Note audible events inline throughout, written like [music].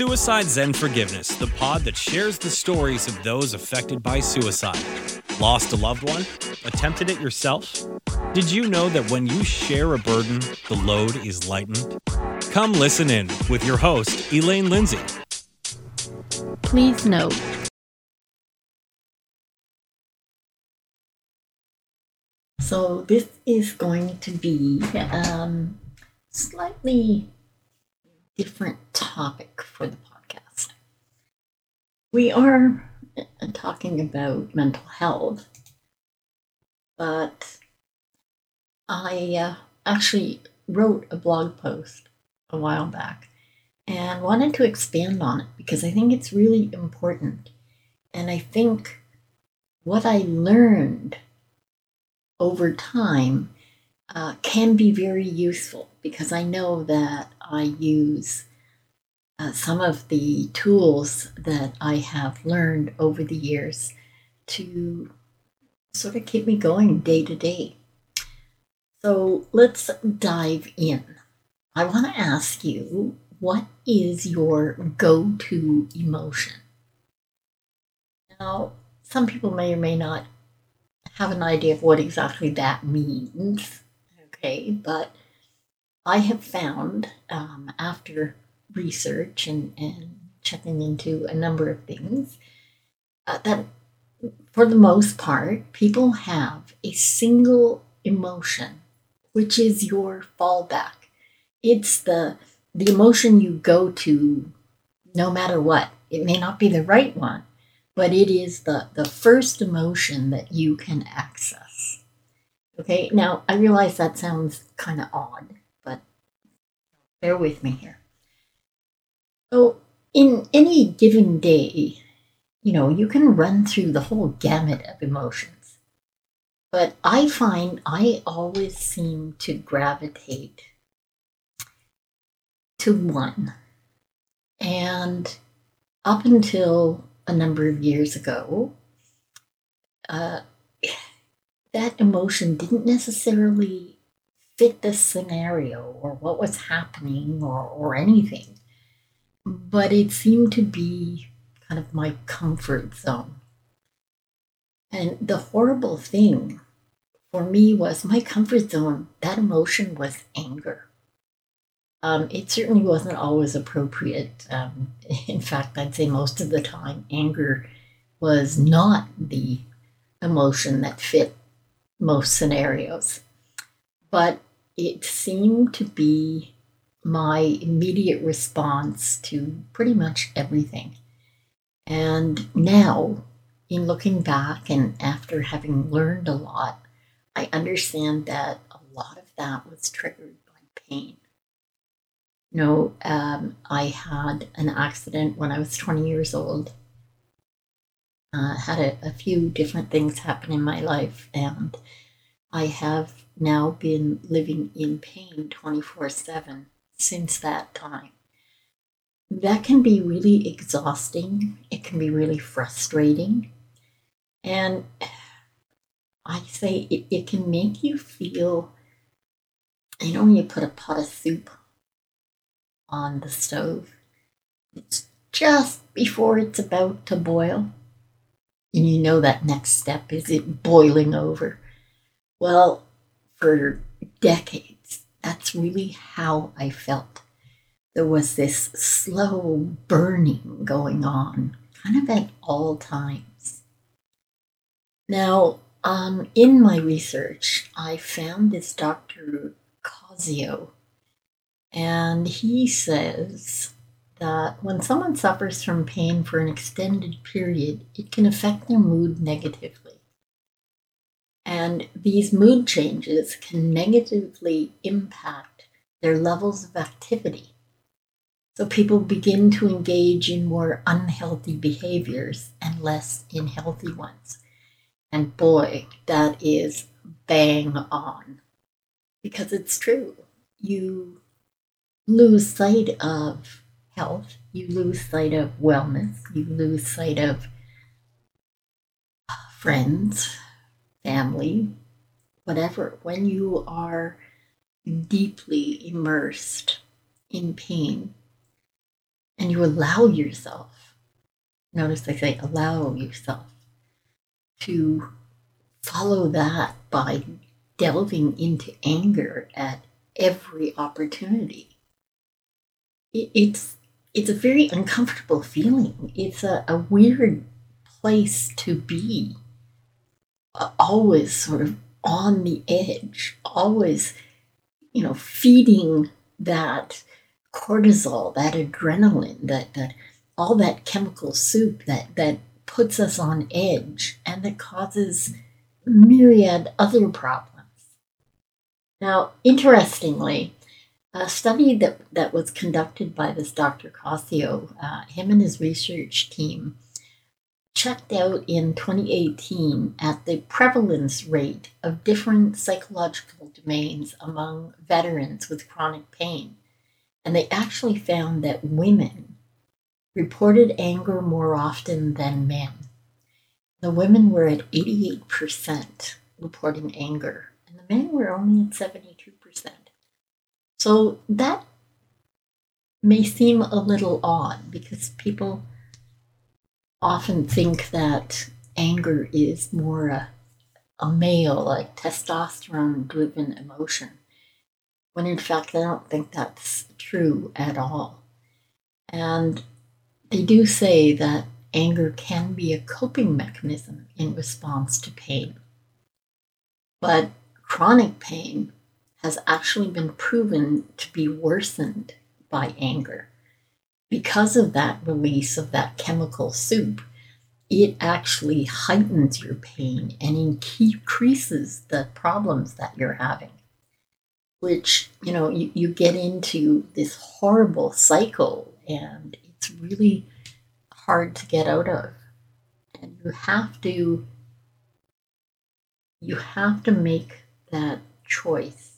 Suicide Zen Forgiveness, the pod that shares the stories of those affected by suicide. Lost a loved one? Attempted it yourself? Did you know that when you share a burden, the load is lightened? Come listen in with your host, Elaine Lindsay. Please note So this is going to be um, slightly different topic for the podcast. We are talking about mental health, but I uh, actually wrote a blog post a while back and wanted to expand on it because I think it's really important. And I think what I learned over time uh, can be very useful because I know that I use uh, some of the tools that I have learned over the years to sort of keep me going day to day. So let's dive in. I want to ask you what is your go to emotion? Now, some people may or may not have an idea of what exactly that means. Okay, but I have found um, after research and, and checking into a number of things uh, that for the most part, people have a single emotion, which is your fallback. It's the the emotion you go to no matter what. It may not be the right one, but it is the, the first emotion that you can access. Okay, now I realize that sounds kind of odd, bear with me here. So, in any given day, you know, you can run through the whole gamut of emotions. But I find I always seem to gravitate to one. And up until a number of years ago, uh, [sighs] that emotion didn't necessarily fit the scenario or what was happening or, or anything, but it seemed to be kind of my comfort zone. And the horrible thing for me was my comfort zone, that emotion was anger. Um, it certainly wasn't always appropriate. Um, [laughs] in fact, I'd say most of the time, anger was not the emotion that fit most scenarios. But it seemed to be my immediate response to pretty much everything. And now, in looking back and after having learned a lot, I understand that a lot of that was triggered by pain. You know, um, I had an accident when I was 20 years old. Uh, had a, a few different things happen in my life, and I have now been living in pain 24 7 since that time. That can be really exhausting, it can be really frustrating, and I say it, it can make you feel, you know, when you put a pot of soup on the stove. It's just before it's about to boil. And you know that next step is it boiling over. Well, for decades, that's really how I felt. There was this slow burning going on, kind of at all times. Now, um, in my research, I found this Dr. Cosio and he says that when someone suffers from pain for an extended period, it can affect their mood negatively. And these mood changes can negatively impact their levels of activity. So people begin to engage in more unhealthy behaviors and less in healthy ones. And boy, that is bang on. Because it's true. You lose sight of health, you lose sight of wellness, you lose sight of uh, friends, family, whatever. When you are deeply immersed in pain, and you allow yourself, notice I say allow yourself to follow that by delving into anger at every opportunity. It's it's a very uncomfortable feeling. It's a, a weird place to be. Always sort of on the edge, always, you know, feeding that cortisol, that adrenaline, that, that all that chemical soup that, that puts us on edge and that causes myriad other problems. Now, interestingly, a study that, that was conducted by this Dr. Cosio, uh, him and his research team, checked out in 2018 at the prevalence rate of different psychological domains among veterans with chronic pain. And they actually found that women reported anger more often than men. The women were at 88% reporting anger, and the men were only at 72%. So that may seem a little odd because people often think that anger is more a, a male, like testosterone driven emotion, when in fact I don't think that's true at all. And they do say that anger can be a coping mechanism in response to pain. But chronic pain has actually been proven to be worsened by anger. Because of that release of that chemical soup, it actually heightens your pain and increases the problems that you're having. Which, you know, you, you get into this horrible cycle and it's really hard to get out of. And you have to you have to make that choice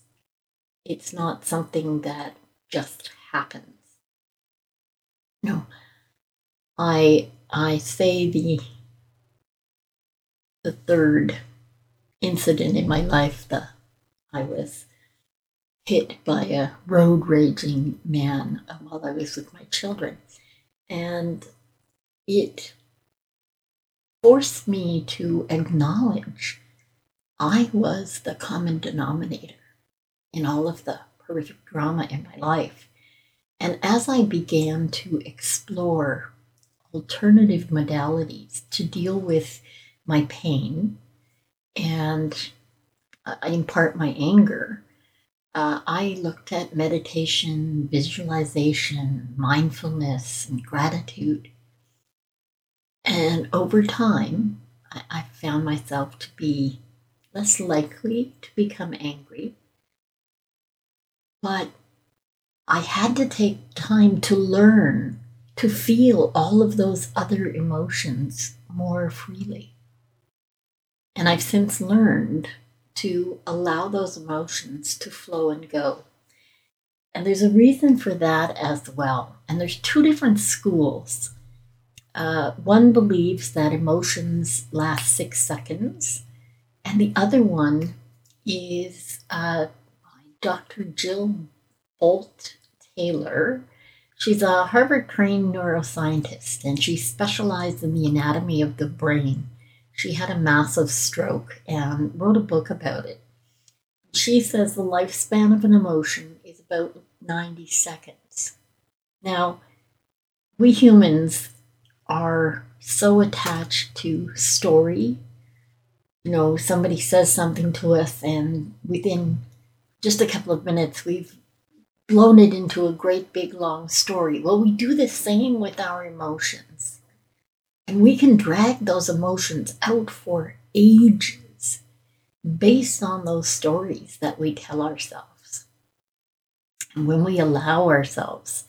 it's not something that just happens. No. I I say the the third incident in my life that I was hit by a road raging man while I was with my children. And it forced me to acknowledge I was the common denominator in all of the horrific drama in my life. And as I began to explore alternative modalities to deal with my pain and uh, in part my anger, uh, I looked at meditation, visualization, mindfulness, and gratitude. And over time, I, I found myself to be less likely to become angry but I had to take time to learn to feel all of those other emotions more freely. And I've since learned to allow those emotions to flow and go. And there's a reason for that as well. And there's two different schools. Uh, one believes that emotions last six seconds, and the other one is uh, Dr. Jill Bolte Taylor. She's a Harvard trained neuroscientist and she specialized in the anatomy of the brain. She had a massive stroke and wrote a book about it. She says the lifespan of an emotion is about 90 seconds. Now, we humans are so attached to story. You know, somebody says something to us, and within just a couple of minutes, we've blown it into a great big long story. Well, we do the same with our emotions. And we can drag those emotions out for ages based on those stories that we tell ourselves. And when we allow ourselves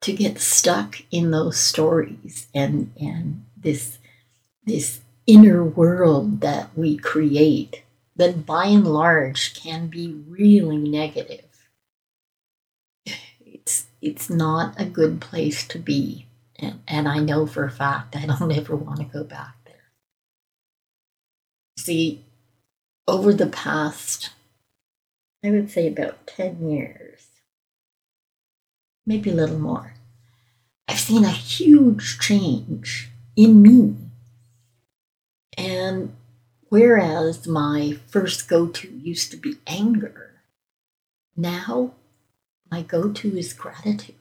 to get stuck in those stories and, and this, this inner world that we create, that by and large can be really negative. It's not a good place to be. And, and I know for a fact I don't [laughs] ever want to go back there. See, over the past, I would say about 10 years, maybe a little more, I've seen a huge change in me. And whereas my first go to used to be anger, now my go to is gratitude.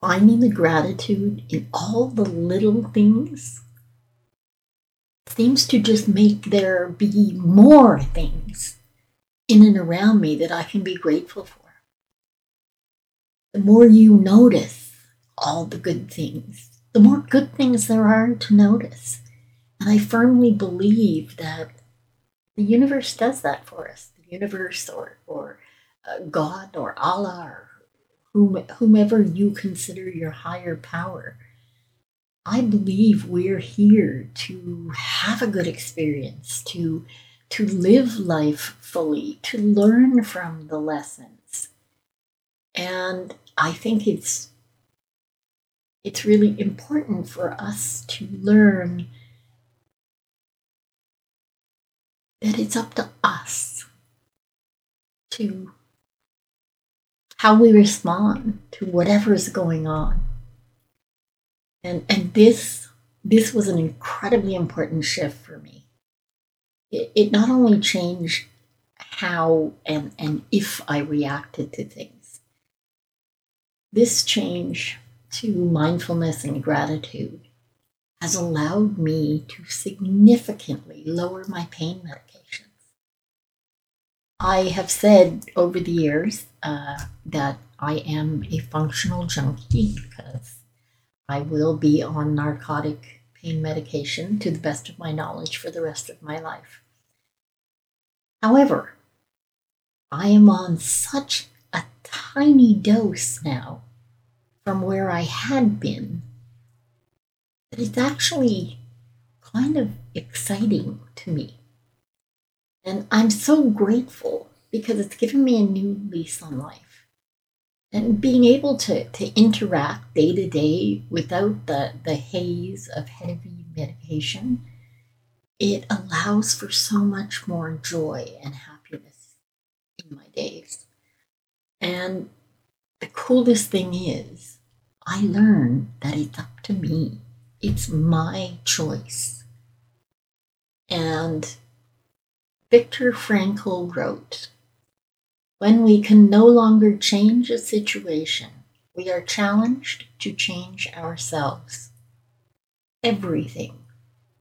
Finding the gratitude in all the little things seems to just make there be more things in and around me that I can be grateful for. The more you notice all the good things, the more good things there are to notice. And I firmly believe that the universe does that for us. The universe or, or God or Allah or whom, whomever you consider your higher power. I believe we're here to have a good experience, to, to live life fully, to learn from the lessons. And I think it's it's really important for us to learn that it's up to us to how we respond to whatever is going on. And, and this, this was an incredibly important shift for me. It, it not only changed how and, and if I reacted to things, this change to mindfulness and gratitude has allowed me to significantly lower my pain medications. I have said over the years uh, that I am a functional junkie because I will be on narcotic pain medication to the best of my knowledge for the rest of my life. However, I am on such a tiny dose now from where I had been that it's actually kind of exciting to me. And I'm so grateful because it's given me a new lease on life. And being able to, to interact day to day without the, the haze of heavy medication, it allows for so much more joy and happiness in my days. And the coolest thing is, I learn that it's up to me. It's my choice. And Viktor Frankl wrote When we can no longer change a situation, we are challenged to change ourselves. Everything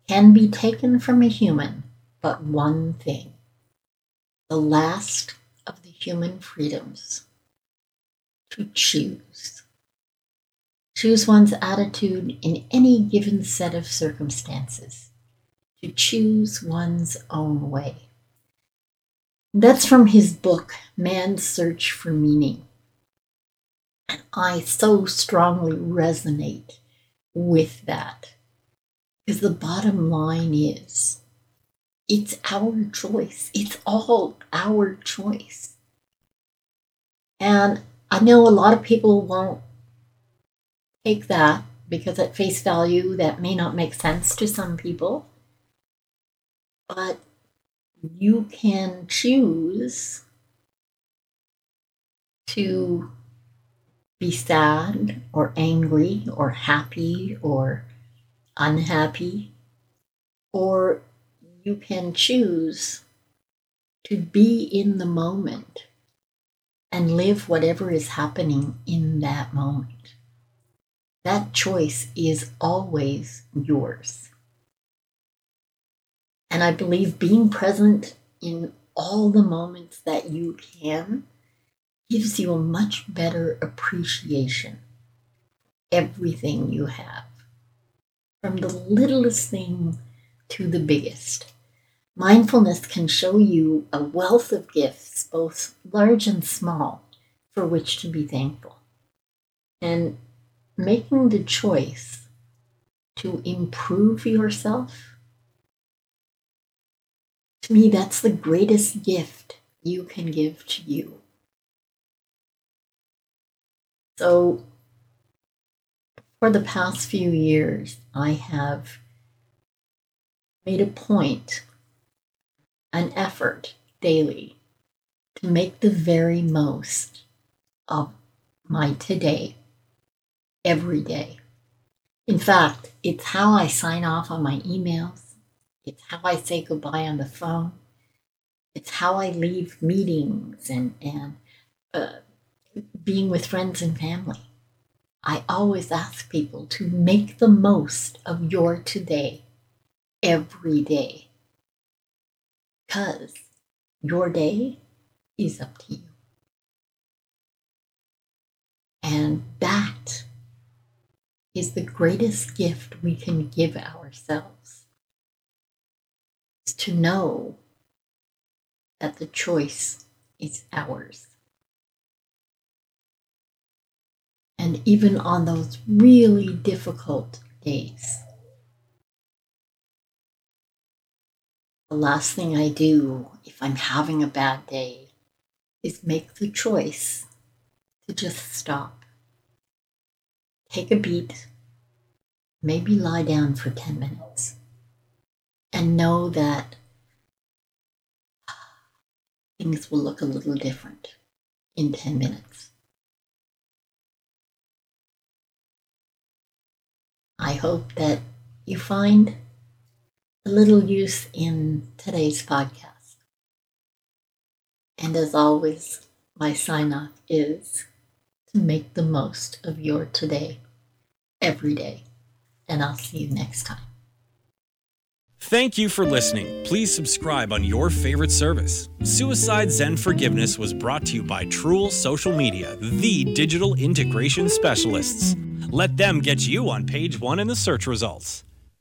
can be taken from a human but one thing the last of the human freedoms to choose. Choose one's attitude in any given set of circumstances, to choose one's own way. That's from his book, Man's Search for Meaning. And I so strongly resonate with that. Because the bottom line is it's our choice. It's all our choice. And I know a lot of people won't take that because at face value that may not make sense to some people. But you can choose to be sad or angry or happy or unhappy, or you can choose to be in the moment and live whatever is happening in that moment. That choice is always yours. And I believe being present in all the moments that you can gives you a much better appreciation everything you have from the littlest thing to the biggest. Mindfulness can show you a wealth of gifts both large and small for which to be thankful. And making the choice to improve yourself to me, that's the greatest gift you can give to you. So, for the past few years, I have made a point, an effort daily to make the very most of my today every day. In fact, it's how I sign off on my emails. It's how I say goodbye on the phone. It's how I leave meetings and, and uh, being with friends and family. I always ask people to make the most of your today every day. Because your day is up to you. And that is the greatest gift we can give ourselves. Is to know that the choice is ours. And even on those really difficult days, the last thing I do if I'm having a bad day is make the choice to just stop. Take a beat, maybe lie down for 10 minutes, and know that things will look a little different in 10 minutes. I hope that you find a little use in today's podcast. And as always, my sign off is to make the most of your today, every day. And I'll see you next time. Thank you for listening. Please subscribe on your favorite service. Suicide Zen Forgiveness was brought to you by Truel Social Media, the digital integration specialists. Let them get you on page one in the search results.